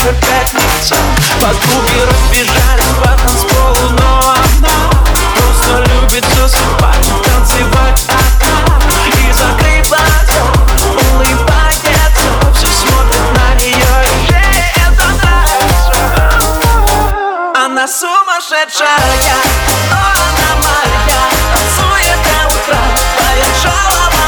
вечер, пятница По клубе разбежались по танцполу Но она просто любит засыпать Танцевать одна. И закрываться Улыбается, все смотрит на нее И это нравится Она сумасшедшая, но она моя Танцует до утра, поет шалова